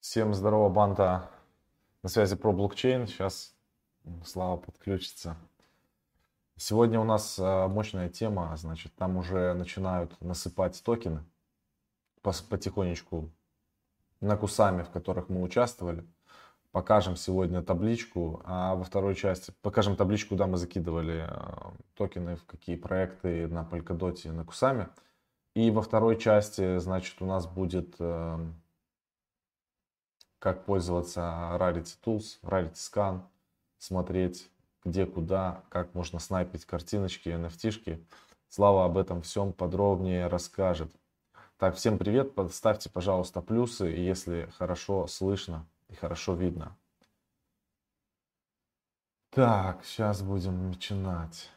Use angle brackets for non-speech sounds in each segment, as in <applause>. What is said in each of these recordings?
Всем здорово, банда. На связи про блокчейн. Сейчас Слава подключится. Сегодня у нас а, мощная тема. Значит, там уже начинают насыпать токены потихонечку на кусами, в которых мы участвовали. Покажем сегодня табличку, а во второй части покажем табличку, куда мы закидывали а, токены, в какие проекты на Polkadot на кусами. И во второй части, значит, у нас будет эм, как пользоваться Rarity Tools, Rarity Scan, смотреть где, куда, как можно снайпить картиночки, nft Слава об этом всем подробнее расскажет. Так, всем привет, ставьте, пожалуйста, плюсы, если хорошо слышно и хорошо видно. Так, сейчас будем начинать.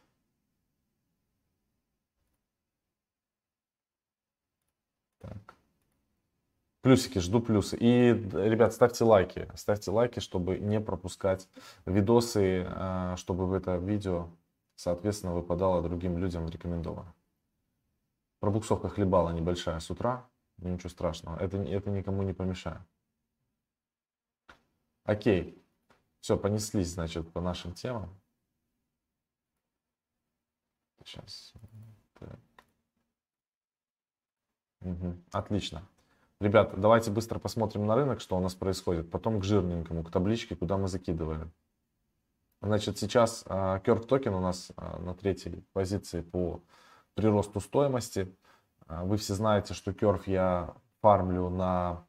Так. Плюсики, жду плюсы. И, ребят, ставьте лайки. Ставьте лайки, чтобы не пропускать видосы, а, чтобы это видео, соответственно, выпадало другим людям рекомендовано. Пробуксовка хлебала небольшая с утра. Ничего страшного. Это, это никому не помешает. Окей. Все, понеслись, значит, по нашим темам. Сейчас. Так. Угу. Отлично. Ребята, давайте быстро посмотрим на рынок, что у нас происходит. Потом к жирненькому, к табличке, куда мы закидывали. Значит, сейчас uh, Curve токен у нас uh, на третьей позиции по приросту стоимости. Uh, вы все знаете, что Curve я фармлю на,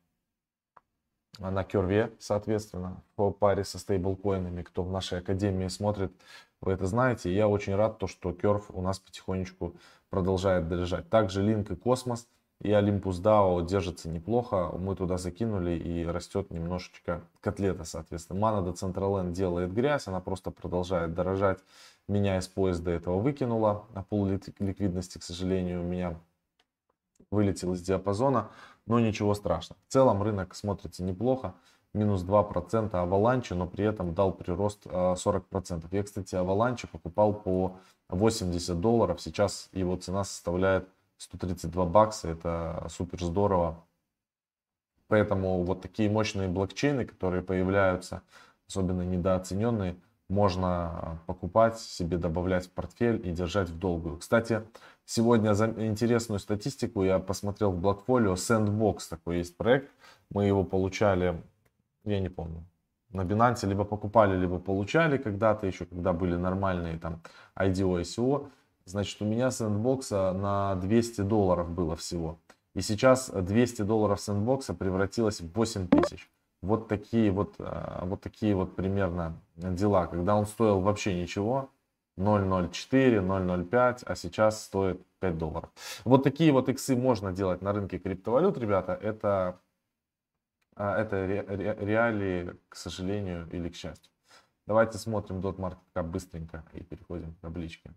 на Curve, соответственно, по паре со стейблкоинами. Кто в нашей академии смотрит, вы это знаете. Я очень рад, то, что Curve у нас потихонечку продолжает дорожать. Также Link и Космос – и Olympus DAO держится неплохо. Мы туда закинули и растет немножечко котлета, соответственно. Mana Decentraland делает грязь, она просто продолжает дорожать. Меня из поезда этого выкинула. А пол ликвидности, к сожалению, у меня вылетел из диапазона. Но ничего страшного. В целом рынок смотрится неплохо. Минус 2% Avalanche, но при этом дал прирост 40%. Я, кстати, Avalanche покупал по 80 долларов. Сейчас его цена составляет 132 бакса, это супер здорово. Поэтому вот такие мощные блокчейны, которые появляются, особенно недооцененные, можно покупать, себе добавлять в портфель и держать в долгую. Кстати, сегодня за интересную статистику я посмотрел в Blockfolio. Sandbox такой есть проект. Мы его получали, я не помню, на Binance либо покупали, либо получали когда-то еще, когда были нормальные там IDO, ICO. Значит, у меня сэндбокса на 200 долларов было всего. И сейчас 200 долларов сэндбокса превратилось в 8 тысяч. Вот такие вот, э, вот такие вот примерно дела. Когда он стоил вообще ничего, 0.04, 0.05, а сейчас стоит 5 долларов. Вот такие вот иксы можно делать на рынке криптовалют, ребята. Это, э, это реалии, к сожалению или к счастью. Давайте смотрим дот market быстренько и переходим к табличке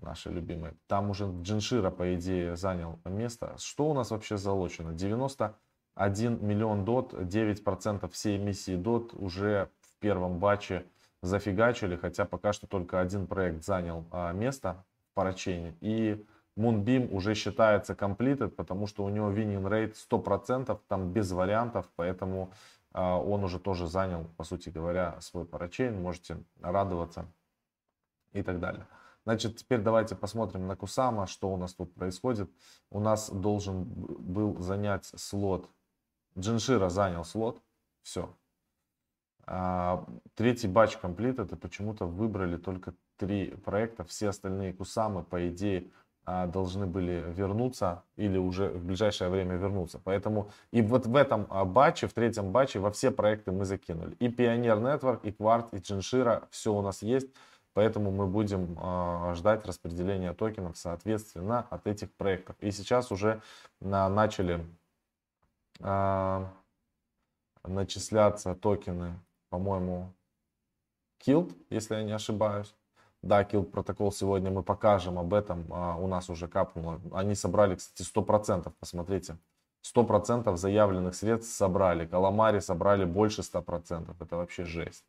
наши любимые. Там уже Джиншира, по идее, занял место. Что у нас вообще залочено? 91 миллион дот, 9% всей эмиссии дот уже в первом батче зафигачили, хотя пока что только один проект занял а, место в парачейне. И Moonbeam уже считается completed, потому что у него winning rate 100%, там без вариантов, поэтому а, он уже тоже занял, по сути говоря, свой парачейн. Можете радоваться и так далее. Значит, теперь давайте посмотрим на Кусама, что у нас тут происходит. У нас должен был занять слот. Джиншира занял слот. Все. А, третий батч комплит. Это почему-то выбрали только три проекта. Все остальные Кусамы, по идее, а, должны были вернуться или уже в ближайшее время вернуться. Поэтому и вот в этом а, батче, в третьем батче, во все проекты мы закинули. И Pioneer Network, и Quart, и Джиншира, все у нас есть. Поэтому мы будем э, ждать распределения токенов соответственно от этих проектов. И сейчас уже на, начали э, начисляться токены, по-моему, Kilt, если я не ошибаюсь. Да, Kilt протокол сегодня мы покажем об этом. А, у нас уже капнуло. Они собрали, кстати, 100%, посмотрите. 100% заявленных средств собрали. Каламари собрали больше 100%. Это вообще жесть.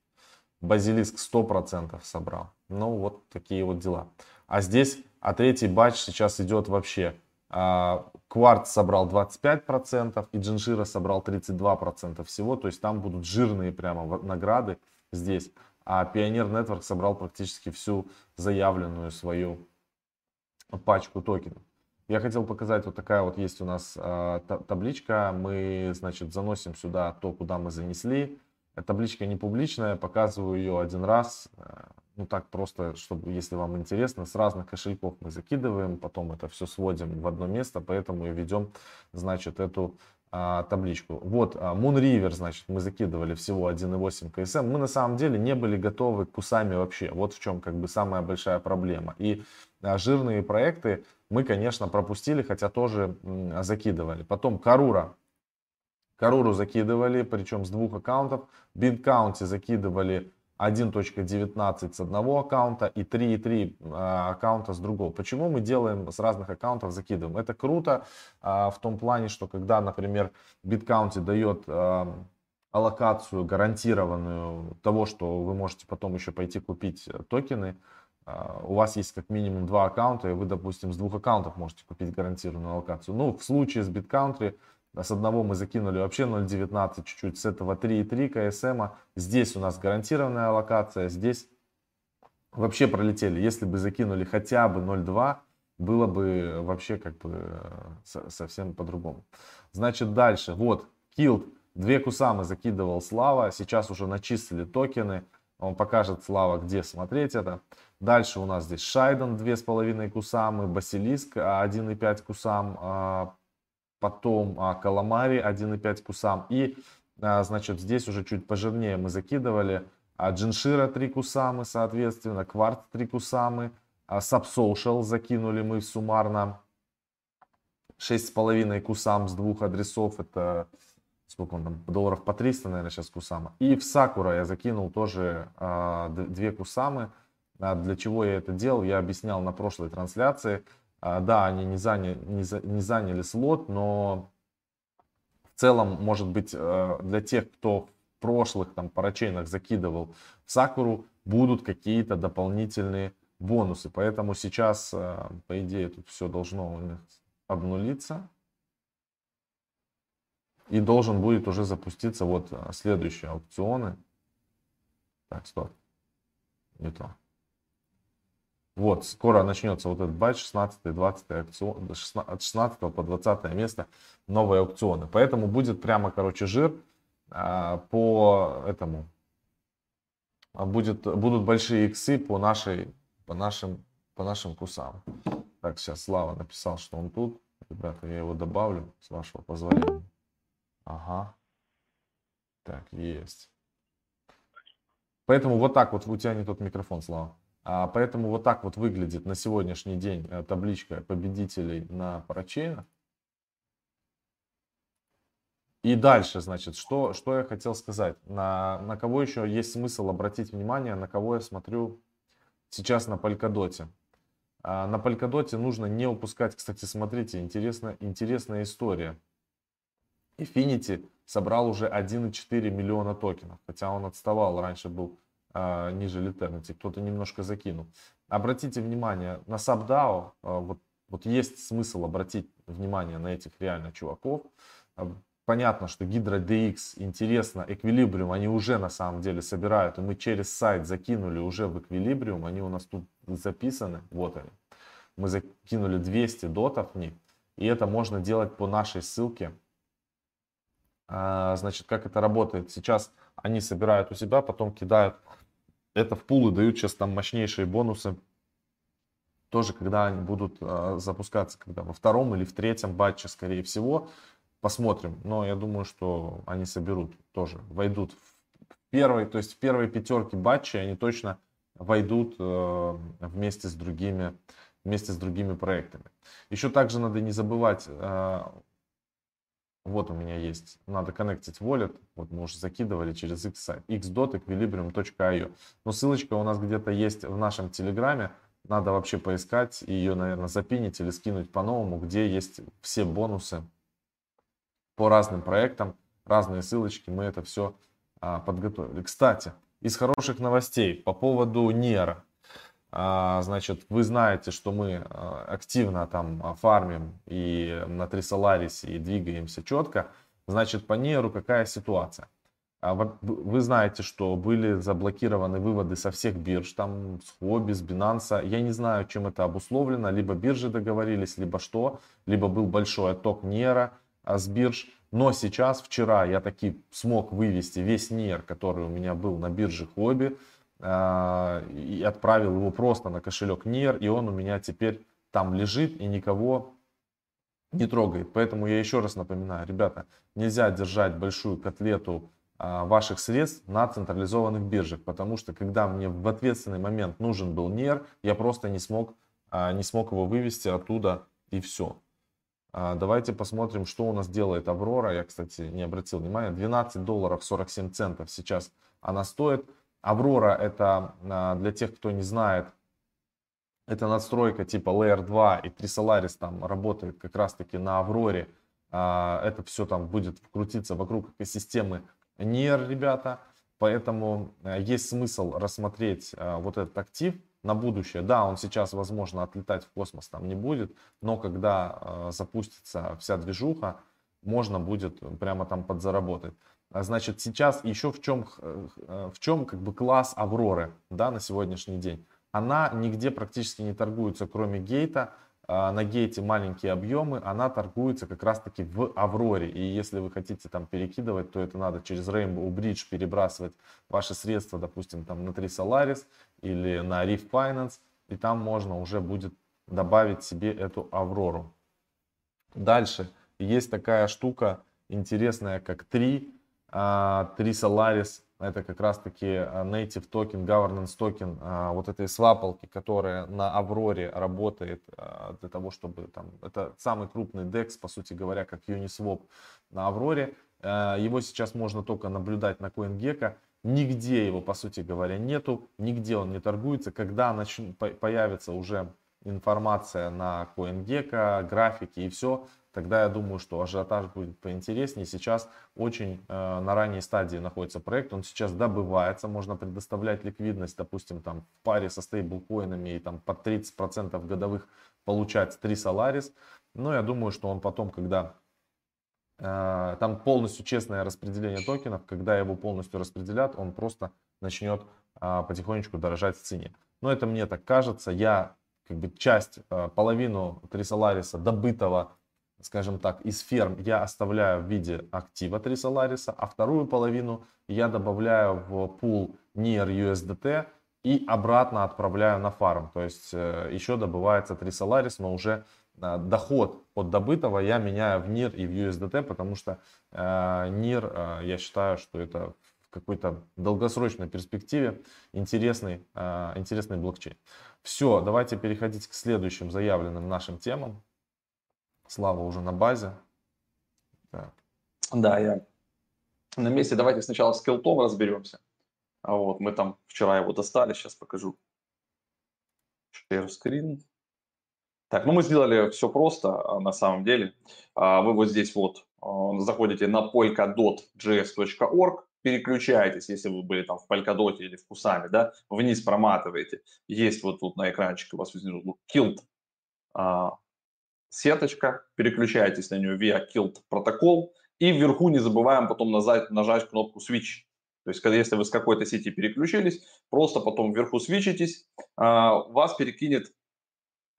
Базилиск 100% собрал. Ну, вот такие вот дела. А здесь, а третий батч сейчас идет вообще Кварт собрал 25%, и Джиншира собрал 32% всего. То есть там будут жирные прямо награды здесь. А Pioneer Network собрал практически всю заявленную свою пачку токенов. Я хотел показать, вот такая вот есть у нас э, табличка. Мы, значит, заносим сюда то, куда мы занесли. Табличка не публичная, показываю ее один раз. Э, ну так просто, чтобы, если вам интересно, с разных кошельков мы закидываем, потом это все сводим в одно место, поэтому и ведем, значит, эту а, табличку. Вот, а, Moon River, значит, мы закидывали всего 1.8 КСМ. Мы на самом деле не были готовы к усами вообще. Вот в чем как бы самая большая проблема. И а, жирные проекты мы, конечно, пропустили, хотя тоже м, закидывали. Потом Карура. Каруру закидывали, причем с двух аккаунтов. Бинкаунти закидывали 1.19 с одного аккаунта и 3.3 а, аккаунта с другого. Почему мы делаем с разных аккаунтов, закидываем? Это круто а, в том плане, что когда, например, BitCounty дает а, аллокацию гарантированную того, что вы можете потом еще пойти купить токены, у вас есть как минимум два аккаунта, и вы, допустим, с двух аккаунтов можете купить гарантированную аллокацию. Ну, в случае с BitCountry с одного мы закинули вообще 0.19 чуть-чуть, с этого 3.3 КСМ. Здесь у нас гарантированная локация, здесь вообще пролетели. Если бы закинули хотя бы 0.2, было бы вообще как бы э, совсем по-другому. Значит, дальше. Вот, Killed. Две кусамы закидывал Слава. Сейчас уже начислили токены. Он покажет Слава, где смотреть это. Дальше у нас здесь Шайден 2,5 кусамы, Басилиск 1,5 кусам, а, потом а, каламари 1,5 кусам. И, а, значит, здесь уже чуть пожирнее мы закидывали а, джиншира 3 кусамы, соответственно, кварт 3 кусамы, а, сабсоушал закинули мы суммарно 6,5 кусам с двух адресов, это сколько он там, долларов по 300, наверное, сейчас кусама. И в Сакура я закинул тоже а, 2 кусамы. А для чего я это делал, я объяснял на прошлой трансляции. А, да, они не заняли, не, за, не заняли слот, но в целом, может быть, э, для тех, кто в прошлых там парачейнах закидывал в Сакуру, будут какие-то дополнительные бонусы. Поэтому сейчас, э, по идее, тут все должно обнулиться. И должен будет уже запуститься вот э, следующие аукционы. Так, стоп. Не то. Вот, скоро начнется вот этот батч, 16-20 аукцион, от 16 по 20 место новые аукционы. Поэтому будет прямо, короче, жир а, по этому. А будет, будут большие иксы по, нашей, по, нашим, по нашим кусам. Так, сейчас Слава написал, что он тут. Ребята, я его добавлю, с вашего позволения. Ага. Так, есть. Поэтому вот так вот у тебя не тот микрофон, Слава. А, поэтому вот так вот выглядит на сегодняшний день э, табличка победителей на парачейнах. И дальше, значит, что, что я хотел сказать. На, на кого еще есть смысл обратить внимание, на кого я смотрю сейчас на Polkadot. А, на Polkadot нужно не упускать, кстати, смотрите, интересная, интересная история. Infinity собрал уже 1,4 миллиона токенов, хотя он отставал, раньше был ниже Literity, кто-то немножко закинул. Обратите внимание, на SubDAO а, вот, вот есть смысл обратить внимание на этих реально чуваков. А, понятно, что Hydra DX интересно, Equilibrium они уже на самом деле собирают, и мы через сайт закинули уже в Equilibrium, они у нас тут записаны, вот они. Мы закинули 200 дотов в них, и это можно делать по нашей ссылке. Значит, как это работает? Сейчас они собирают у себя, потом кидают это в пулы дают сейчас там мощнейшие бонусы. Тоже, когда они будут э, запускаться, когда во втором или в третьем батче, скорее всего, посмотрим. Но я думаю, что они соберут тоже, войдут в первой, то есть в первой пятерке батчей они точно войдут э, вместе с другими вместе с другими проектами. Еще также надо не забывать э, вот у меня есть, надо коннектить wallet, вот мы уже закидывали через X x.equilibrium.io. Но ссылочка у нас где-то есть в нашем телеграме, надо вообще поискать и ее, наверное, запинить или скинуть по-новому, где есть все бонусы по разным проектам, разные ссылочки, мы это все а, подготовили. Кстати, из хороших новостей по поводу Нера. А, значит, вы знаете, что мы а, активно там фармим и на Трисоларисе и двигаемся четко, значит, по Неру какая ситуация? А вы знаете, что были заблокированы выводы со всех бирж, там с Хобби, с Binance. Я не знаю, чем это обусловлено. Либо биржи договорились, либо что. Либо был большой отток Нера с бирж. Но сейчас, вчера, я таки смог вывести весь Нер, который у меня был на бирже Хобби. И отправил его просто на кошелек Нер. И он у меня теперь там лежит и никого не трогает. Поэтому я еще раз напоминаю, ребята, нельзя держать большую котлету а, ваших средств на централизованных биржах, потому что когда мне в ответственный момент нужен был НЕР, я просто не смог, а, не смог его вывести оттуда и все. А, давайте посмотрим, что у нас делает Аврора. Я, кстати, не обратил внимания. 12 долларов 47 центов сейчас она стоит. Аврора это, для тех, кто не знает, это надстройка типа Layer 2 и 3 Solaris там работает как раз таки на Авроре. Это все там будет крутиться вокруг экосистемы NIR, ребята. Поэтому э, есть смысл рассмотреть вот этот актив на будущее. Да, он сейчас, возможно, отлетать в космос там не будет, но когда запустится вся движуха, можно будет прямо там подзаработать. А значит, сейчас еще в чем, в чем как бы класс Авроры да, на сегодняшний день. Она нигде практически не торгуется, кроме гейта. А, на Gate маленькие объемы, она торгуется как раз таки в Авроре. И если вы хотите там перекидывать, то это надо через Rainbow Bridge перебрасывать ваши средства, допустим, там на Trisolaris или на Ref Finance. И там можно уже будет добавить себе эту Аврору. Дальше есть такая штука интересная, как Tri, Trisolaris это как раз-таки а, native токен, governance токен, а, вот этой свапалки, которая на Авроре работает а, для того, чтобы там, это самый крупный DEX, по сути говоря, как Uniswap на Авроре. Его сейчас можно только наблюдать на CoinGecko. Нигде его, по сути говоря, нету, нигде он не торгуется. Когда нач... появится уже информация на CoinGecko, графики и все, тогда я думаю, что ажиотаж будет поинтереснее. Сейчас очень э, на ранней стадии находится проект, он сейчас добывается, можно предоставлять ликвидность, допустим, там в паре со стейблкоинами и там под 30% годовых получать 3 Solaris. Но я думаю, что он потом, когда э, там полностью честное распределение токенов, когда его полностью распределят, он просто начнет э, потихонечку дорожать в цене. Но это мне так кажется, я как бы часть, э, половину 3 Solaris добытого скажем так, из ферм я оставляю в виде актива 3 Solaris, а вторую половину я добавляю в пул NIR USDT и обратно отправляю на фарм. То есть э, еще добывается 3 Solaris, но уже э, доход от добытого я меняю в NIR и в USDT, потому что NIR, э, я считаю, что это в какой-то долгосрочной перспективе интересный, интересный блокчейн. Все, давайте переходить к следующим заявленным нашим темам. Слава уже на базе. Так. Да, я на месте. Давайте сначала с килтом разберемся. А вот мы там вчера его достали, сейчас покажу. Share screen. Так, ну мы сделали все просто а, на самом деле. А, вы вот здесь вот а, заходите на polkadot.js.org, переключаетесь, если вы были там в Polkadot или в Кусами, да, вниз проматываете. Есть вот тут на экранчике у вас внизу Kilt сеточка, переключаетесь на нее via Kilt протокол, и вверху не забываем потом нажать, нажать кнопку Switch. То есть, когда, если вы с какой-то сети переключились, просто потом вверху свечитесь, а, вас перекинет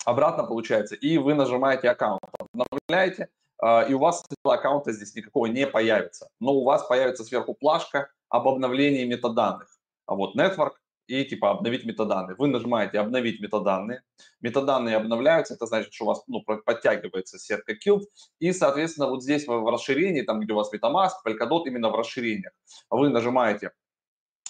обратно, получается, и вы нажимаете аккаунт, обновляете, а, и у вас аккаунта здесь никакого не появится. Но у вас появится сверху плашка об обновлении метаданных. А вот Network и типа обновить метаданные. Вы нажимаете обновить метаданные, метаданные обновляются, это значит, что у вас ну, подтягивается сетка Kilt, и, соответственно, вот здесь в расширении, там, где у вас MetaMask, Polkadot, именно в расширениях, вы нажимаете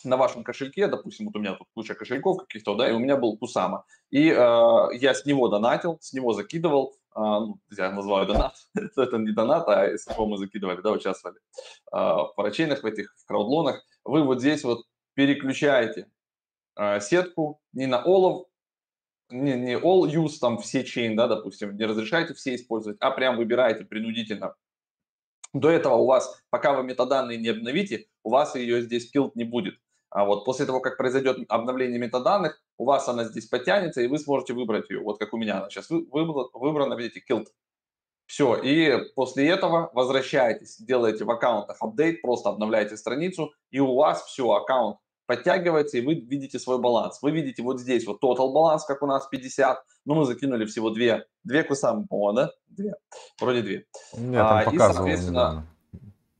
на вашем кошельке, допустим, вот у меня тут куча кошельков каких-то, да, и у меня был Кусама, и э, я с него донатил, с него закидывал, э, ну, я называю донат, <laughs> это не донат, а с него мы закидывали, да, участвовали э, в парачейнах, в этих, в краудлонах, вы вот здесь вот переключаете э, сетку не на all не, не all use, там все chain, да, допустим, не разрешаете все использовать, а прям выбираете принудительно. До этого у вас, пока вы метаданные не обновите, у вас ее здесь килт не будет. А вот после того, как произойдет обновление метаданных, у вас она здесь потянется, и вы сможете выбрать ее, вот как у меня она сейчас выбрана, видите, Kilt. Все, и после этого возвращаетесь, делаете в аккаунтах апдейт, просто обновляете страницу, и у вас все, аккаунт подтягивается, и вы видите свой баланс. Вы видите вот здесь вот total баланс, как у нас 50, но мы закинули всего две, две кусам, по-моему, да? Две, вроде две. Я там а, и, соответственно, недавно.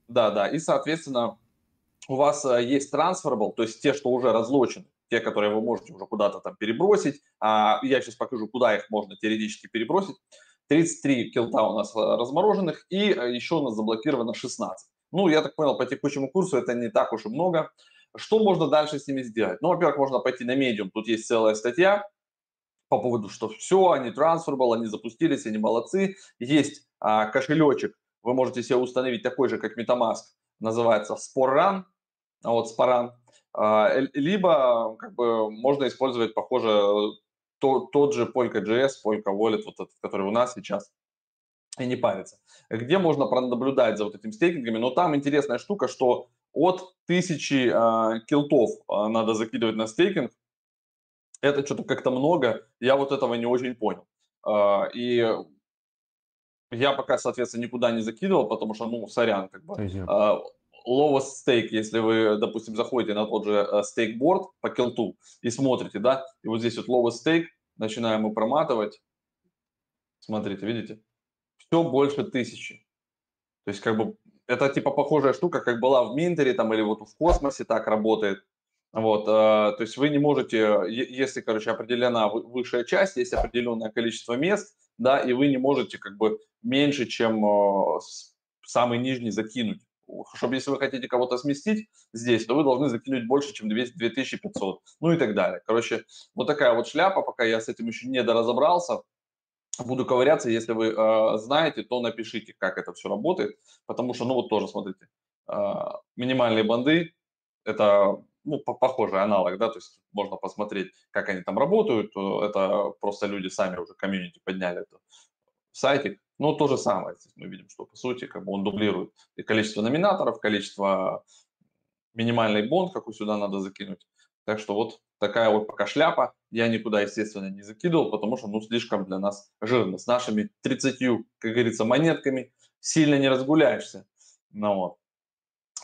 да, да, и, соответственно, у вас э, есть transferable, то есть те, что уже разлочены, те, которые вы можете уже куда-то там перебросить. А я сейчас покажу, куда их можно теоретически перебросить. 33 килта у нас э, размороженных и э, еще у нас заблокировано 16. Ну, я так понял, по текущему курсу это не так уж и много. Что можно дальше с ними сделать? Ну, во-первых, можно пойти на Medium, тут есть целая статья по поводу, что все, они transferable, они запустились, они молодцы. Есть а, кошелечек, вы можете себе установить такой же, как MetaMask, называется Sporran, вот Sporan. А, либо как бы можно использовать, похоже, то, тот же Polka.js, Polka Wallet, вот этот, который у нас сейчас, и не париться. Где можно пронаблюдать за вот этими стейкингами? Но там интересная штука, что от тысячи э, килтов э, надо закидывать на стейкинг. Это что-то как-то много. Я вот этого не очень понял. Э, и я пока, соответственно, никуда не закидывал, потому что, ну, сорян, как бы. Э, lowest stake, если вы, допустим, заходите на тот же стейкборд по килту и смотрите, да, и вот здесь вот lowest stake, начинаем мы проматывать. Смотрите, видите? Все больше тысячи. То есть, как бы, это типа похожая штука, как была в Минтере там или вот в космосе так работает. Вот, э, то есть вы не можете, если, короче, определена высшая часть, есть определенное количество мест, да, и вы не можете как бы меньше, чем э, самый нижний закинуть. Чтобы если вы хотите кого-то сместить здесь, то вы должны закинуть больше, чем 200, 2500, ну и так далее. Короче, вот такая вот шляпа, пока я с этим еще не доразобрался буду ковыряться. Если вы э, знаете, то напишите, как это все работает, потому что, ну вот тоже, смотрите, э, минимальные банды – это ну, похожий аналог, да, то есть можно посмотреть, как они там работают. Это просто люди сами уже комьюнити подняли это сайтик. Ну, то же самое. Здесь мы видим, что по сути как бы он дублирует и количество номинаторов, количество минимальный бонд, какой сюда надо закинуть. Так что вот такая вот пока шляпа. Я никуда, естественно, не закидывал, потому что, ну, слишком для нас жирно. С нашими 30, как говорится, монетками сильно не разгуляешься. Ну вот.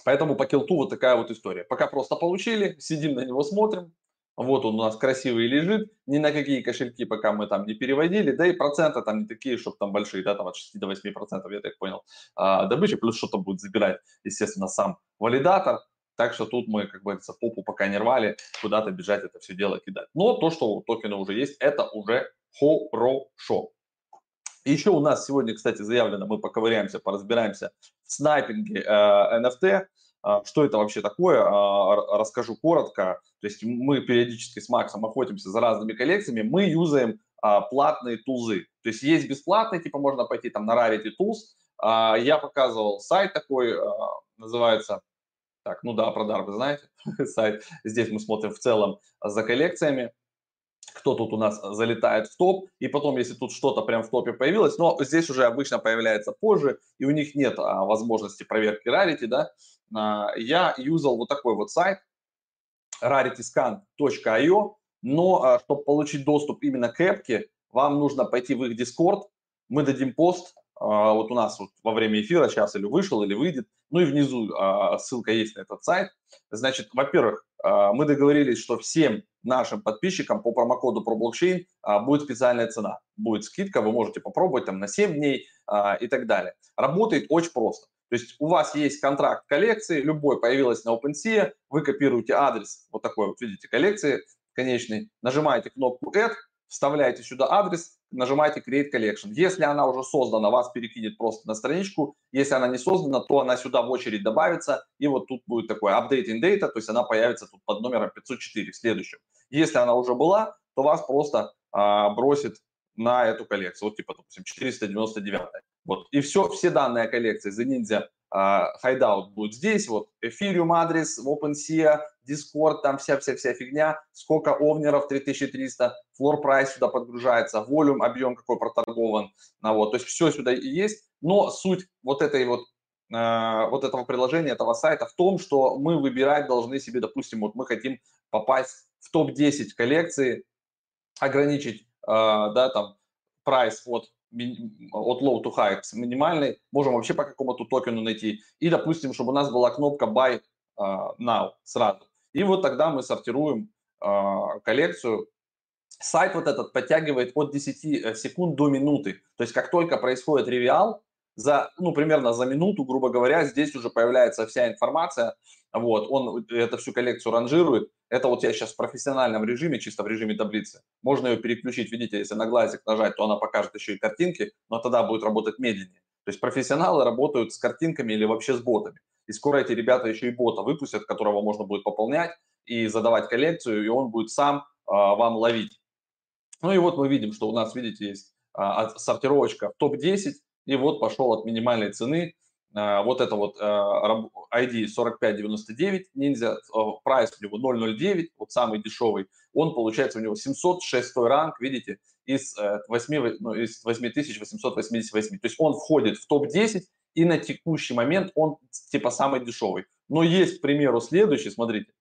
Поэтому по килту вот такая вот история. Пока просто получили, сидим на него, смотрим. Вот он у нас красивый лежит, ни на какие кошельки пока мы там не переводили, да и проценты там не такие, чтобы там большие, да, там от 6 до 8 процентов, я так понял, а, добычи, плюс что-то будет забирать, естественно, сам валидатор, так что тут мы, как говорится, попу пока не рвали, куда-то бежать это все дело кидать. Но то, что у токена уже есть, это уже хорошо. Еще у нас сегодня, кстати, заявлено, мы поковыряемся, поразбираемся в снайпинге э, NFT. Э, что это вообще такое? Э, расскажу коротко. То есть мы периодически с Максом охотимся за разными коллекциями. Мы юзаем э, платные тулзы. То есть есть бесплатные, типа можно пойти там на Rarity Tools. Я показывал сайт такой, называется так, ну да, Продар, вы знаете, <laughs> сайт. Здесь мы смотрим в целом за коллекциями, кто тут у нас залетает в топ, и потом, если тут что-то прям в топе появилось, но здесь уже обычно появляется позже, и у них нет а, возможности проверки rarity, да, а, я юзал вот такой вот сайт, rarityscan.io, но а, чтобы получить доступ именно к эпке, вам нужно пойти в их Discord, мы дадим пост, а, вот у нас вот во время эфира сейчас или вышел, или выйдет, ну и внизу а, ссылка есть на этот сайт. Значит, во-первых, а, мы договорились, что всем нашим подписчикам по промокоду ProBlockchain будет специальная цена. Будет скидка, вы можете попробовать там на 7 дней и так далее. Работает очень просто. То есть у вас есть контракт коллекции, любой появилась на OpenSea, вы копируете адрес вот такой вот, видите, коллекции конечный, нажимаете кнопку Add, вставляете сюда адрес, нажимаете Create Collection. Если она уже создана, вас перекинет просто на страничку. Если она не создана, то она сюда в очередь добавится. И вот тут будет такой Updating Data, то есть она появится тут под номером 504 в следующем. Если она уже была, то вас просто а, бросит на эту коллекцию. Вот типа, допустим, 499. Вот. И все, все данные коллекции The Ninja а, Hideout будет здесь, вот Ethereum адрес, OpenSea, Discord, там вся-вся-вся фигня, сколько овнеров, 3300, floor price сюда подгружается, волюм, объем какой проторгован, ну, вот, то есть все сюда есть, но суть вот этой вот вот этого приложения, этого сайта в том, что мы выбирать должны себе, допустим, вот мы хотим попасть в топ-10 коллекции, ограничить, да, там, прайс от от low to high минимальный, можем вообще по какому-то токену найти. И, допустим, чтобы у нас была кнопка buy now сразу. И вот тогда мы сортируем коллекцию сайт вот этот подтягивает от 10 э, секунд до минуты. То есть как только происходит ревиал, за, ну, примерно за минуту, грубо говоря, здесь уже появляется вся информация. Вот, он эту всю коллекцию ранжирует. Это вот я сейчас в профессиональном режиме, чисто в режиме таблицы. Можно ее переключить, видите, если на глазик нажать, то она покажет еще и картинки, но тогда будет работать медленнее. То есть профессионалы работают с картинками или вообще с ботами. И скоро эти ребята еще и бота выпустят, которого можно будет пополнять и задавать коллекцию, и он будет сам а, вам ловить. Ну и вот мы видим, что у нас, видите, есть а, сортировочка топ-10, и вот пошел от минимальной цены а, вот это вот а, ID 4599 Ninja, прайс у него 009, вот самый дешевый, он получается у него 706 ранг, видите, из, 8, э, ну, из 8888. То есть он входит в топ-10, и на текущий момент он типа самый дешевый. Но есть, к примеру, следующий, смотрите,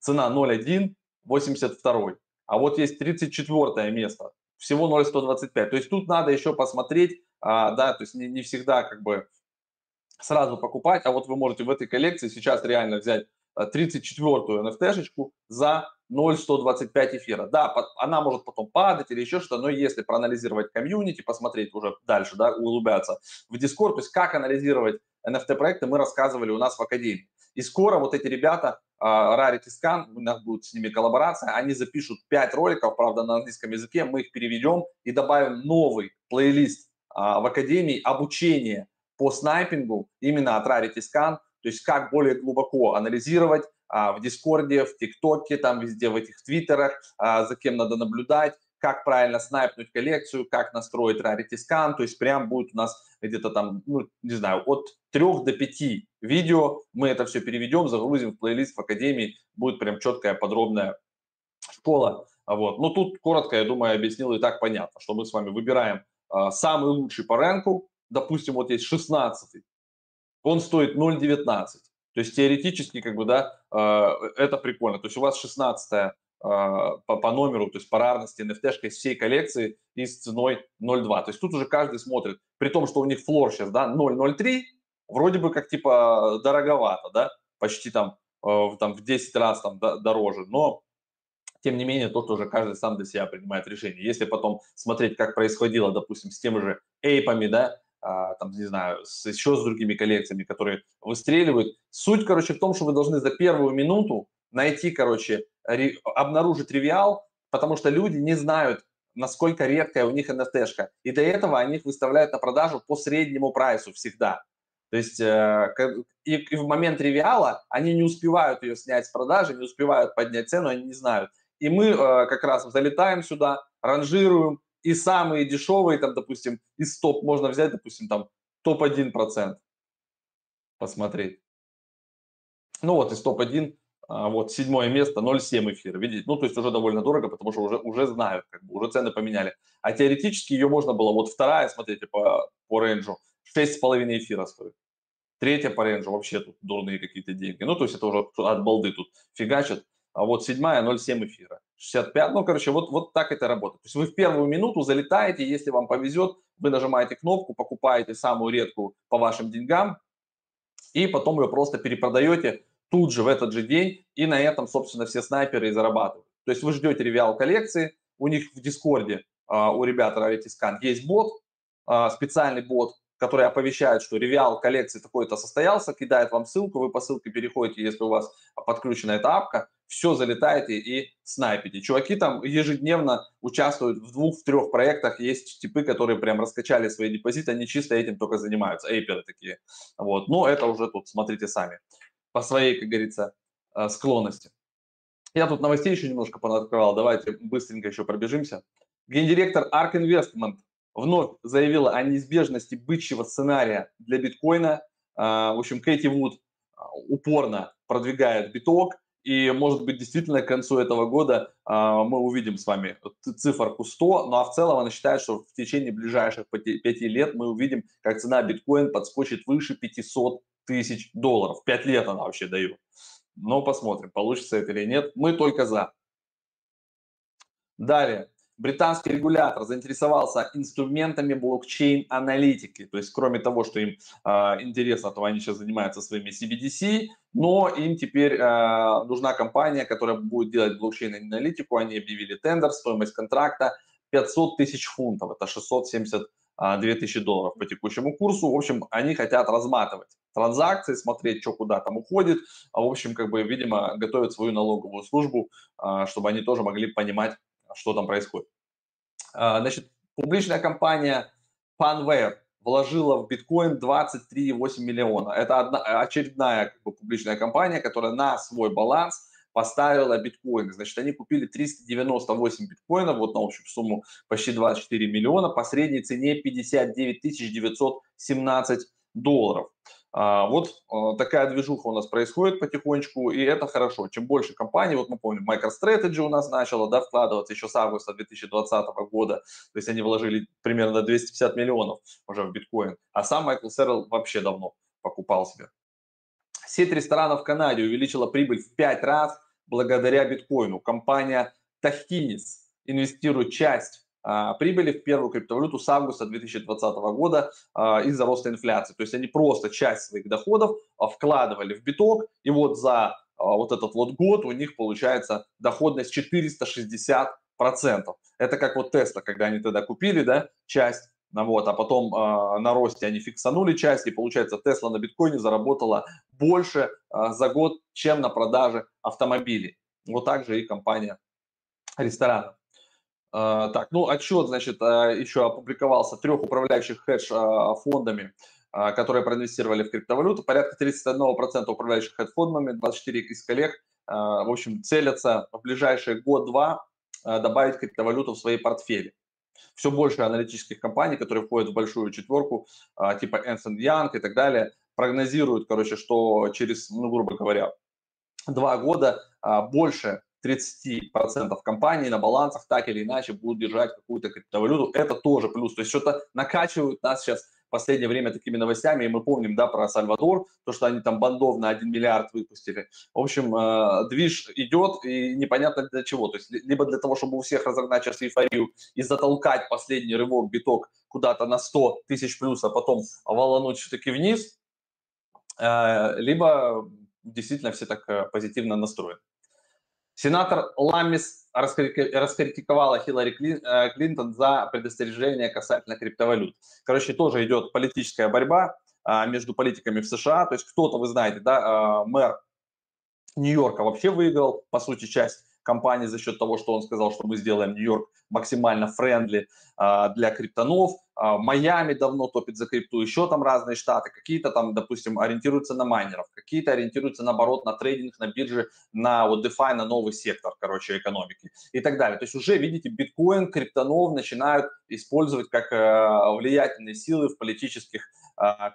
цена 0.1, 82. А вот есть 34 место, всего 0,125. То есть тут надо еще посмотреть, а, да, то есть не, не всегда как бы сразу покупать, а вот вы можете в этой коллекции сейчас реально взять 34-ю э, NFT-шечку за 0,125 эфира. Да, она может потом падать или еще что-то, но если проанализировать комьюнити, посмотреть уже дальше, да, углубляться в Discord, то есть как анализировать NFT-проекты, мы рассказывали у нас в Академии. И скоро вот эти ребята, а, Rarity Scan, у нас будет с ними коллаборация, они запишут 5 роликов, правда, на английском языке, мы их переведем и добавим новый плейлист а, в Академии обучения по снайпингу именно от Rarity Scan, то есть как более глубоко анализировать а, в Дискорде, в ТикТоке, там везде в этих Твиттерах, за кем надо наблюдать, как правильно снайпнуть коллекцию, как настроить Rarity Scan, то есть прям будет у нас где-то там, ну, не знаю, от 3 до 5 видео, мы это все переведем, загрузим в плейлист в Академии, будет прям четкая, подробная школа. Вот. Ну, тут коротко, я думаю, объяснил и так понятно, что мы с вами выбираем э, самый лучший по рынку, допустим, вот есть 16 он стоит 0,19. То есть теоретически, как бы, да, э, это прикольно. То есть у вас 16 а, по, по номеру, то есть по рарности NFT из всей коллекции и с ценой 0.2. То есть тут уже каждый смотрит, при том, что у них флор сейчас, да, 0.03, вроде бы как типа дороговато, да, почти там, э, там в 10 раз там дороже, но тем не менее, тут уже каждый сам для себя принимает решение. Если потом смотреть, как происходило, допустим, с теми же эйпами, да, а, там, не знаю, с, еще с другими коллекциями, которые выстреливают. Суть, короче, в том, что вы должны за первую минуту найти, короче, обнаружить тривиал, потому что люди не знают, насколько редкая у них NFT-шка. И до этого они их выставляют на продажу по среднему прайсу всегда. То есть э, и, в момент ревиала они не успевают ее снять с продажи, не успевают поднять цену, они не знают. И мы э, как раз залетаем сюда, ранжируем, и самые дешевые, там, допустим, из топ можно взять, допустим, там топ-1%, посмотреть. Ну вот из топ-1 а, вот седьмое место 0,7 эфира, видите, ну то есть уже довольно дорого, потому что уже, уже знают, как бы, уже цены поменяли. А теоретически ее можно было, вот вторая, смотрите, по, по range у, 6,5 эфира стоит. Третья по range у вообще тут дурные какие-то деньги. Ну то есть это уже от балды тут фигачат. А вот седьмая 0,7 эфира. 65, ну, короче, вот, вот так это работает. То есть вы в первую минуту залетаете, если вам повезет, вы нажимаете кнопку, покупаете самую редкую по вашим деньгам, и потом ее просто перепродаете тут же, в этот же день, и на этом, собственно, все снайперы и зарабатывают. То есть вы ждете ревиал коллекции, у них в Дискорде, а, у ребят Rarity есть бот, а, специальный бот, который оповещает, что ревиал коллекции такой-то состоялся, кидает вам ссылку, вы по ссылке переходите, если у вас подключена эта апка, все залетаете и снайпите. Чуваки там ежедневно участвуют в двух, в трех проектах. Есть типы, которые прям раскачали свои депозиты, они чисто этим только занимаются, эйперы такие. Вот. Но это уже тут смотрите сами по своей, как говорится, э, склонности. Я тут новостей еще немножко понаткрывал, давайте быстренько еще пробежимся. Гендиректор ARK Investment вновь заявила о неизбежности бычьего сценария для биткоина. Э, в общем, Кэти Вуд э, упорно продвигает биток и, может быть, действительно к концу этого года мы увидим с вами циферку 100, ну а в целом она считает, что в течение ближайших 5 лет мы увидим, как цена биткоин подскочит выше 500 тысяч долларов. 5 лет она вообще дает. Но посмотрим, получится это или нет. Мы только за. Далее британский регулятор заинтересовался инструментами блокчейн-аналитики. То есть, кроме того, что им э, интересно, то они сейчас занимаются своими CBDC, но им теперь э, нужна компания, которая будет делать блокчейн-аналитику. Они объявили тендер, стоимость контракта 500 тысяч фунтов, это 672 тысячи долларов по текущему курсу. В общем, они хотят разматывать транзакции, смотреть, что куда там уходит. А в общем, как бы, видимо, готовят свою налоговую службу, чтобы они тоже могли понимать, что там происходит. А, значит, публичная компания Panware вложила в биткоин 23,8 миллиона. Это одна, очередная как бы, публичная компания, которая на свой баланс поставила биткоины. Значит, они купили 398 биткоинов, вот на общую сумму почти 24 миллиона, по средней цене 59 917 долларов. А, вот а, такая движуха у нас происходит потихонечку, и это хорошо. Чем больше компаний, вот мы помним, MicroStrategy у нас начала да, вкладываться еще с августа 2020 года, то есть они вложили примерно 250 миллионов уже в биткоин, а сам Майкл Серл вообще давно покупал себе. Сеть ресторанов в Канаде увеличила прибыль в 5 раз благодаря биткоину. Компания Tahinis инвестирует часть прибыли в первую криптовалюту с августа 2020 года а, из-за роста инфляции. То есть они просто часть своих доходов а, вкладывали в биток, и вот за вот этот вот год у них получается доходность 460%. Это как вот Тесла, когда они тогда купили, да, часть, ну вот, а потом э, на росте они фиксанули часть, и получается Тесла на биткоине заработала больше э, за год, чем на продаже автомобилей. Вот так же и компания ресторанов. А, так, ну отчет, значит, а, еще опубликовался трех управляющих хедж а, которые проинвестировали в криптовалюту. Порядка 31% управляющих хедж-фондами, 24 из коллег, в общем, целятся в ближайшие год-два добавить криптовалюту в свои портфели. Все больше аналитических компаний, которые входят в большую четверку, типа Ernst Young и так далее, прогнозируют, короче, что через, ну, грубо говоря, два года больше 30% компаний на балансах так или иначе будут держать какую-то криптовалюту. Это тоже плюс. То есть что-то накачивают нас сейчас в последнее время такими новостями. И мы помним, да, про Сальвадор, то, что они там бандов на 1 миллиард выпустили. В общем, э, движ идет и непонятно для чего. То есть либо для того, чтобы у всех разогнать сейчас эйфорию и затолкать последний рывок, биток куда-то на 100 тысяч плюс, а потом валануть все-таки вниз, э, либо действительно все так э, позитивно настроены. Сенатор Ламис раскритиковала Хиллари э, Клинтон за предостережение касательно криптовалют. Короче, тоже идет политическая борьба а, между политиками в США. То есть кто-то, вы знаете, да, а, мэр Нью-Йорка вообще выиграл, по сути, часть кампании за счет того, что он сказал, что мы сделаем Нью-Йорк максимально friendly а, для криптанов. А, Майами давно топит за крипту, еще там разные штаты. Какие-то там, допустим, ориентируются на майнеров, какие-то ориентируются наоборот на трейдинг, на бирже, на вот DeFi, на новый сектор, короче, экономики и так далее. То есть уже, видите, биткоин, криптанов начинают использовать как э, влиятельные силы в политических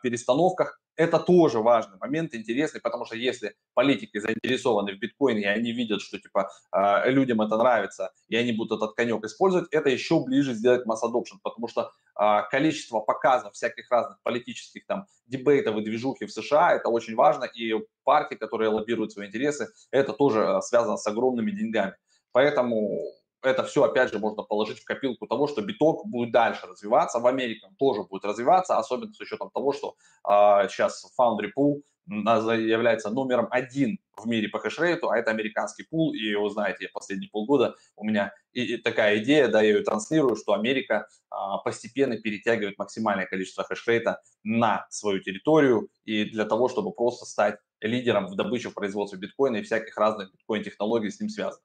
перестановках. Это тоже важный момент, интересный, потому что если политики заинтересованы в биткоине, и они видят, что типа а, людям это нравится, и они будут этот конек использовать, это еще ближе сделать масс adoption, потому что а, количество показов всяких разных политических там дебейтов и движухи в США, это очень важно, и партии, которые лоббируют свои интересы, это тоже связано с огромными деньгами. Поэтому это все, опять же, можно положить в копилку того, что биток будет дальше развиваться, в Америке тоже будет развиваться, особенно с учетом того, что э, сейчас Foundry Pool является номером один в мире по хешрейту, а это американский пул, и вы знаете, последние полгода у меня и, и такая идея, да, я ее транслирую, что Америка а, постепенно перетягивает максимальное количество хешрейта на свою территорию, и для того, чтобы просто стать лидером в добыче, в производстве биткоина и всяких разных биткоин-технологий с ним связанных.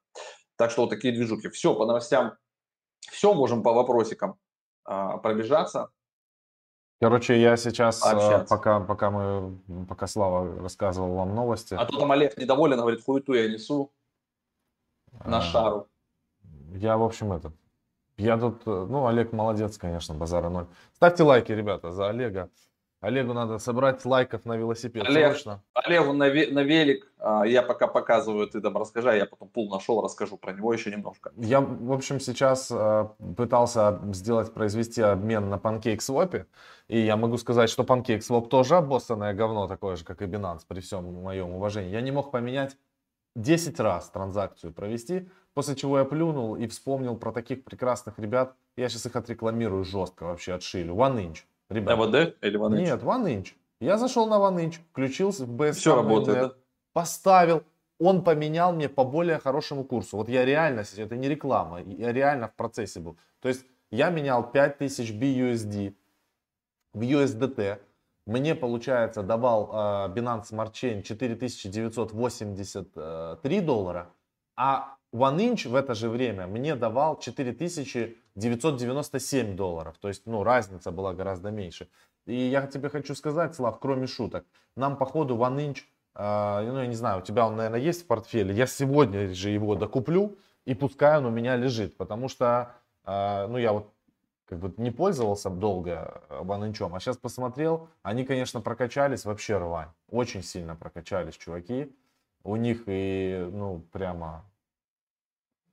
Так что вот такие движухи. Все, по новостям все, можем по вопросикам а, пробежаться. Короче, я сейчас, а, пока, пока мы, пока Слава рассказывал вам новости. А то там Олег недоволен, говорит, хуету я несу на а, шару. Я, в общем, этот, я тут, ну, Олег молодец, конечно, базара ноль. Ставьте лайки, ребята, за Олега. Олегу надо собрать лайков на велосипед. Олег, Срочно. Олегу на, на велик, а, я пока показываю, ты там расскажи, а я потом пул нашел, расскажу про него еще немножко. Я, в общем, сейчас э, пытался сделать, произвести обмен на PancakeSwap, и я могу сказать, что PancakeSwap тоже обоссанное говно, такое же, как и Binance, при всем моем уважении. Я не мог поменять 10 раз транзакцию провести, после чего я плюнул и вспомнил про таких прекрасных ребят. Я сейчас их отрекламирую жестко вообще, отшилю. OneInch. Ребят. МВД или OneInch? Нет, OneInch. Я зашел на OneInch, включился в BSC. Все работает, да? Поставил. Он поменял мне по более хорошему курсу. Вот я реально, это не реклама, я реально в процессе был. То есть я менял 5000 BUSD в USDT. Мне, получается, давал э, Binance Smart Chain 4983 доллара, а OneInch в это же время мне давал 4997 долларов. То есть, ну, разница была гораздо меньше. И я тебе хочу сказать, Слав, кроме шуток, нам, походу, OneInch, э, ну, я не знаю, у тебя он, наверное, есть в портфеле. Я сегодня же его докуплю, и пускай он у меня лежит. Потому что, э, ну, я вот как бы не пользовался долго OneInch, а сейчас посмотрел, они, конечно, прокачались вообще рвань. Очень сильно прокачались чуваки. У них и, ну, прямо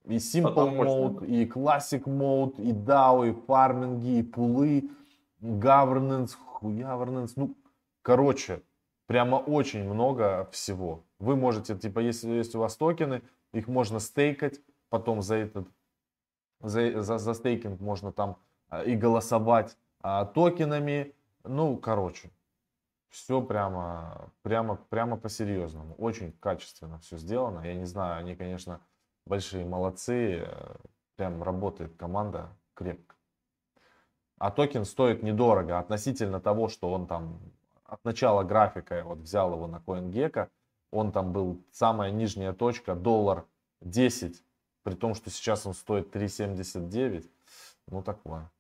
и Simple Mode, и Classic Mode, и DAO, и фарминги, и пулы, governance, governance. Ну, короче, прямо очень много всего. Вы можете, типа, если есть у вас токены, их можно стейкать, потом за этот, за, за, за стейкинг можно там а, и голосовать а, токенами. Ну, короче, все прямо, прямо, прямо по-серьезному. Очень качественно все сделано. Я не знаю, они, конечно, большие молодцы, э, прям работает команда крепко. А токен стоит недорого относительно того, что он там от начала графика, я вот взял его на CoinGecko, он там был самая нижняя точка, доллар 10, при том, что сейчас он стоит 3,79. Ну такое.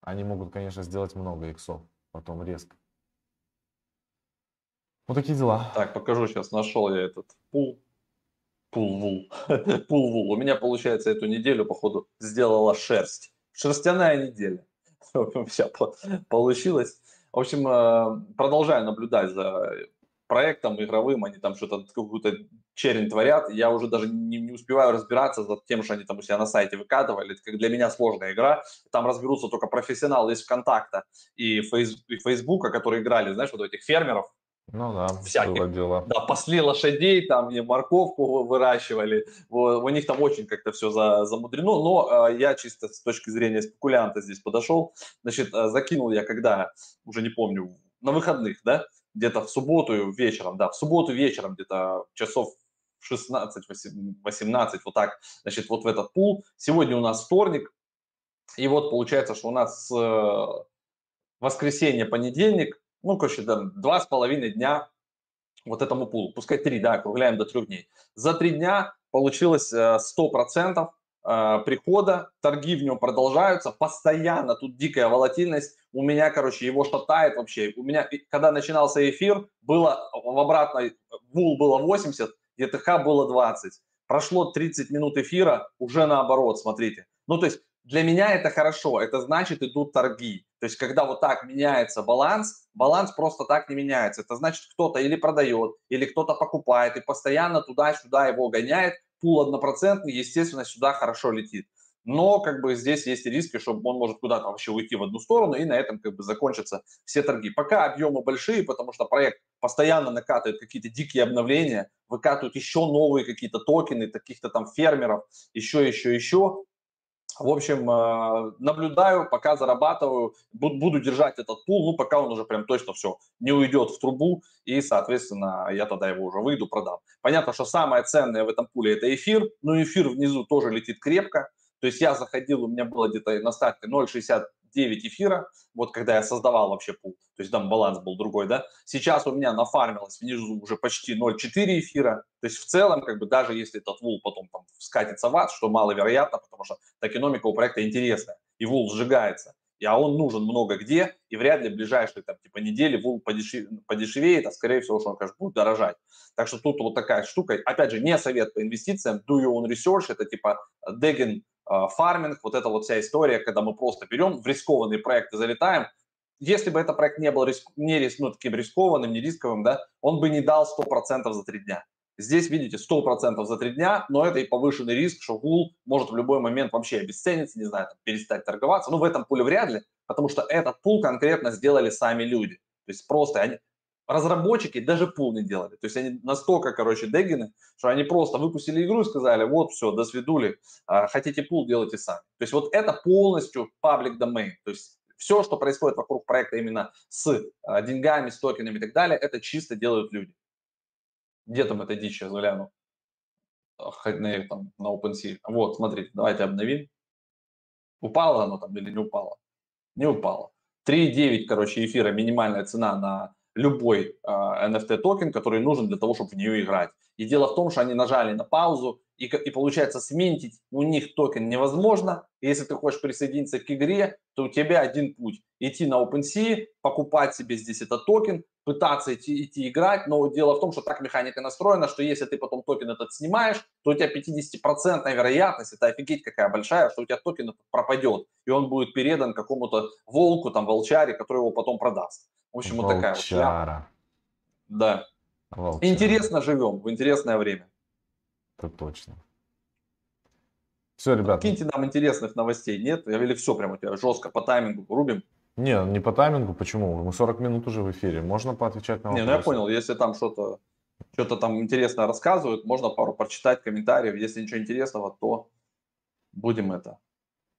Они могут, конечно, сделать много иксов, потом резко. Вот такие дела. Так, покажу сейчас, нашел я этот пул Пулвул. <laughs> Пулвул. У меня, получается, эту неделю, походу, сделала шерсть. Шерстяная неделя. <laughs> Вся получилось. В общем, э, продолжаю наблюдать за проектом игровым, они там что-то, какую-то черень творят, я уже даже не, не успеваю разбираться за тем, что они там у себя на сайте выкатывали, это как для меня сложная игра, там разберутся только профессионалы из ВКонтакта и, Фейс, и Фейсбука, которые играли, знаешь, вот этих фермеров, ну да, всяких. было дело. Да, пасли лошадей, там и морковку выращивали. Вот, у них там очень как-то все за, замудрено. Но э, я чисто с точки зрения спекулянта здесь подошел. Значит, э, закинул я когда, уже не помню, на выходных, да, где-то в субботу вечером, да, в субботу вечером где-то часов 16, 18, вот так, значит, вот в этот пул. Сегодня у нас вторник, и вот получается, что у нас э, воскресенье, понедельник, ну, короче, там, два с половиной дня вот этому пулу, пускай три, да, округляем до трех дней. За три дня получилось 100% э, э, прихода, торги в нем продолжаются, постоянно тут дикая волатильность, у меня, короче, его шатает вообще. У меня, когда начинался эфир, было в обратной, вул было 80, ЕТХ было 20. Прошло 30 минут эфира, уже наоборот, смотрите. Ну, то есть для меня это хорошо, это значит идут торги. То есть, когда вот так меняется баланс, баланс просто так не меняется. Это значит, кто-то или продает, или кто-то покупает, и постоянно туда-сюда его гоняет. Пул однопроцентный, естественно, сюда хорошо летит. Но как бы здесь есть риски, что он может куда-то вообще уйти в одну сторону, и на этом как бы закончатся все торги. Пока объемы большие, потому что проект постоянно накатывает какие-то дикие обновления, выкатывают еще новые какие-то токены, каких-то там фермеров, еще, еще, еще. В общем, э, наблюдаю, пока зарабатываю, буду держать этот пул, ну, пока он уже прям точно все не уйдет в трубу, и, соответственно, я тогда его уже выйду, продам. Понятно, что самое ценное в этом пуле – это эфир, но эфир внизу тоже летит крепко, то есть я заходил, у меня было где-то на старте 0,60 9 эфира, вот когда я создавал вообще пул, то есть там баланс был другой, да, сейчас у меня нафармилось внизу уже почти 0,4 эфира, то есть в целом, как бы даже если этот вул потом там скатится в ад, что маловероятно, потому что токеномика у проекта интересная, и вул сжигается, и, а он нужен много где, и вряд ли в ближайшие там, типа, недели вул подешев... подешевеет, а скорее всего, что он, конечно, будет дорожать. Так что тут вот такая штука. Опять же, не совет по инвестициям, do your own research, это типа Degen а, фарминг, вот эта вот вся история, когда мы просто берем в рискованные проекты залетаем, если бы этот проект не был риск, не риск, ну, таким рискованным, не рисковым, да, он бы не дал 100% за три дня. Здесь, видите, 100% за три дня, но это и повышенный риск, что гул может в любой момент вообще обесцениться, не знаю, там, перестать торговаться. Ну, в этом пуле вряд ли, потому что этот пул конкретно сделали сами люди. То есть просто они, разработчики даже пул не делали. То есть они настолько, короче, дегины, что они просто выпустили игру и сказали, вот, все, до свидули, а, хотите пул, делайте сами. То есть вот это полностью public domain. То есть все, что происходит вокруг проекта именно с а, деньгами, с токенами и так далее, это чисто делают люди. Где там эта дичь, я загляну? На, там, на OpenSea. Вот, смотрите, давайте обновим. Упало оно там или не упало? Не упало. 3,9, короче, эфира минимальная цена на любой э, а, NFT токен, который нужен для того, чтобы в нее играть. И дело в том, что они нажали на паузу, и, и получается сминтить у них токен невозможно. Если ты хочешь присоединиться к игре, то у тебя один путь. Идти на OpenSea, покупать себе здесь этот токен, пытаться идти, идти играть, но дело в том, что так механика настроена, что если ты потом токен этот снимаешь, то у тебя 50% вероятность, это офигеть какая большая, что у тебя токен этот пропадет, и он будет передан какому-то волку, там, волчаре, который его потом продаст. В общем, Волчара. вот такая вот шляпа. Да. Волчара. Интересно живем, в интересное время. Это точно. Все, ребята. Киньте нам интересных новостей, нет? Или все прямо у тебя жестко по таймингу рубим? Не, не по таймингу, почему? Мы 40 минут уже в эфире, можно поотвечать на вопросы. Не, ну я понял, если там что-то что-то там интересно рассказывают, можно пару прочитать комментариев. Если ничего интересного, то будем это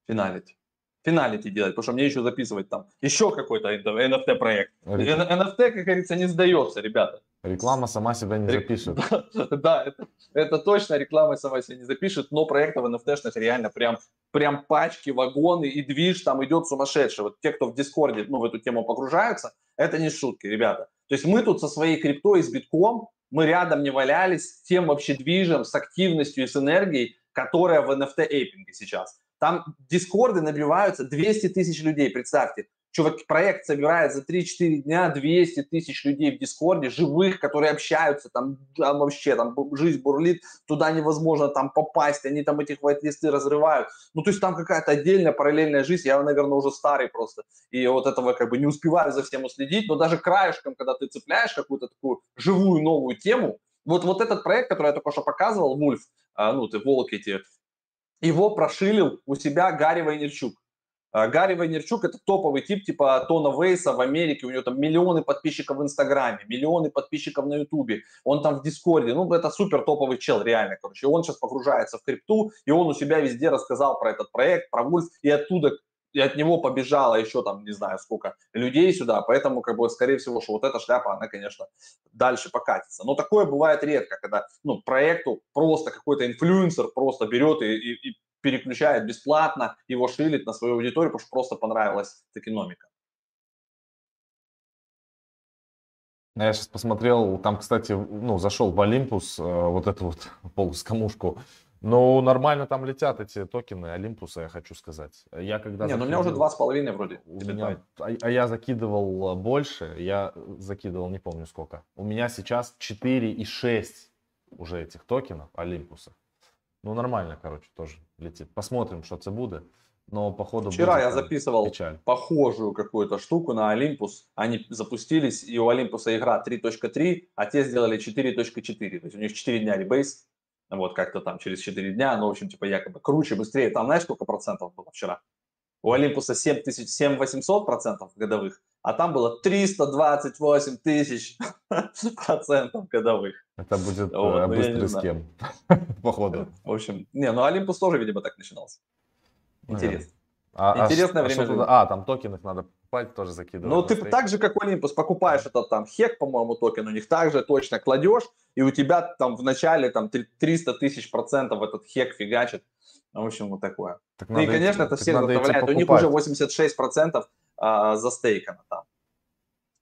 финалить. Finality делать, потому что мне еще записывать там еще какой-то NFT проект. NFT, как говорится, не сдается, ребята. Реклама сама себя не запишет. <laughs> Да, это, это точно, реклама сама себя не запишет, но проектов NFT реально прям, прям пачки, вагоны и движ там идет сумасшедший. Вот те, кто в Дискорде ну, в эту тему погружаются, это не шутки, ребята. То есть мы тут со своей криптой, с битком, мы рядом не валялись с тем вообще движем, с активностью и с энергией, которая в NFT-aping е сейчас. Там дискорды набиваются 200 тысяч людей, представьте чувак, проект собирает за 3-4 дня 200 тысяч людей в Дискорде, живых, которые общаются, там, там вообще, там жизнь бурлит, туда невозможно там попасть, они там этих вайт-листы разрывают. Ну, то есть там какая-то отдельная параллельная жизнь, я, наверное, уже старый просто, и вот этого как бы не успеваю за всем уследить, но даже краешком, когда ты цепляешь какую-то такую живую новую тему, вот, вот этот проект, который я только что показывал, Вульф, а, ну, ты волк эти, его прошилил у себя Гарри Вайнерчук. А, Гарри Вайнерчук – это топовый тип типа Тона Вейса в Америке. У него там миллионы подписчиков в Инстаграме, миллионы подписчиков на Ютубе. Он там в Дискорде. Ну, это супер топовый чел, реально, короче. Он сейчас погружается в крипту, и он у себя везде рассказал про этот проект, про Вульф, и оттуда и от него побежало еще там, не знаю, сколько людей сюда, поэтому, как бы, скорее всего, что вот эта шляпа, она, конечно, дальше покатится. Но такое бывает редко, когда, ну, проекту просто какой-то инфлюенсер просто берет и, и, и переключает бесплатно, его шилит на свою аудиторию, потому что просто понравилась экономика. Я сейчас посмотрел, там, кстати, ну, зашел в Олимпус, э, вот эту вот полускамушку. Ну, нормально там летят эти токены Олимпуса, я хочу сказать. Я когда Не, закидывал, ну у меня уже два с половиной вроде. У меня, а, а я закидывал больше, я закидывал не помню сколько. У меня сейчас 4,6 уже этих токенов Олимпуса. Ну, нормально, короче, тоже летит. Посмотрим, что это будет. Но походу Вчера я записывал печаль. похожую какую-то штуку на Olympus. Они запустились, и у Олимпуса игра 3.3, а те сделали 4.4. То есть у них 4 дня ребейс. Вот как-то там через 4 дня, ну, в общем, типа якобы круче, быстрее. Там знаешь, сколько процентов было вчера? У Олимпуса 7 тысяч, 7 800 процентов годовых, а там было 328 тысяч <laughs> процентов годовых. Это будет вот, э, ну, быстрый схем, <laughs> походу. В общем, не, ну Олимпус тоже, видимо, так начинался. Интересно. А, а Интересное а, время. А, туда, а, там токены надо покупать, тоже закидывать. Ну, ты так же, как Олимпус, покупаешь этот там хек, по-моему, токен у них, также точно кладешь, и у тебя там в начале там 300 тысяч процентов этот хек фигачит. В общем, вот такое. Так ну и, конечно, идти, это все заставляет. У них уже 86 процентов а, застейкано там.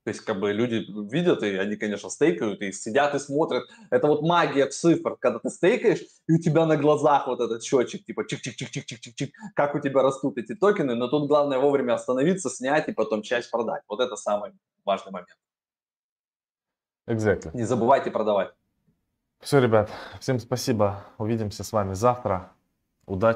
То есть, как бы люди видят, и они, конечно, стейкают, и сидят и смотрят. Это вот магия цифр, когда ты стейкаешь, и у тебя на глазах вот этот счетчик, типа чик-чик-чик-чик-чик-чик, как у тебя растут эти токены, но тут главное вовремя остановиться, снять и потом часть продать. Вот это самый важный момент. Exactly. Не забывайте продавать. Все, ребят, всем спасибо. Увидимся с вами завтра. Удачи.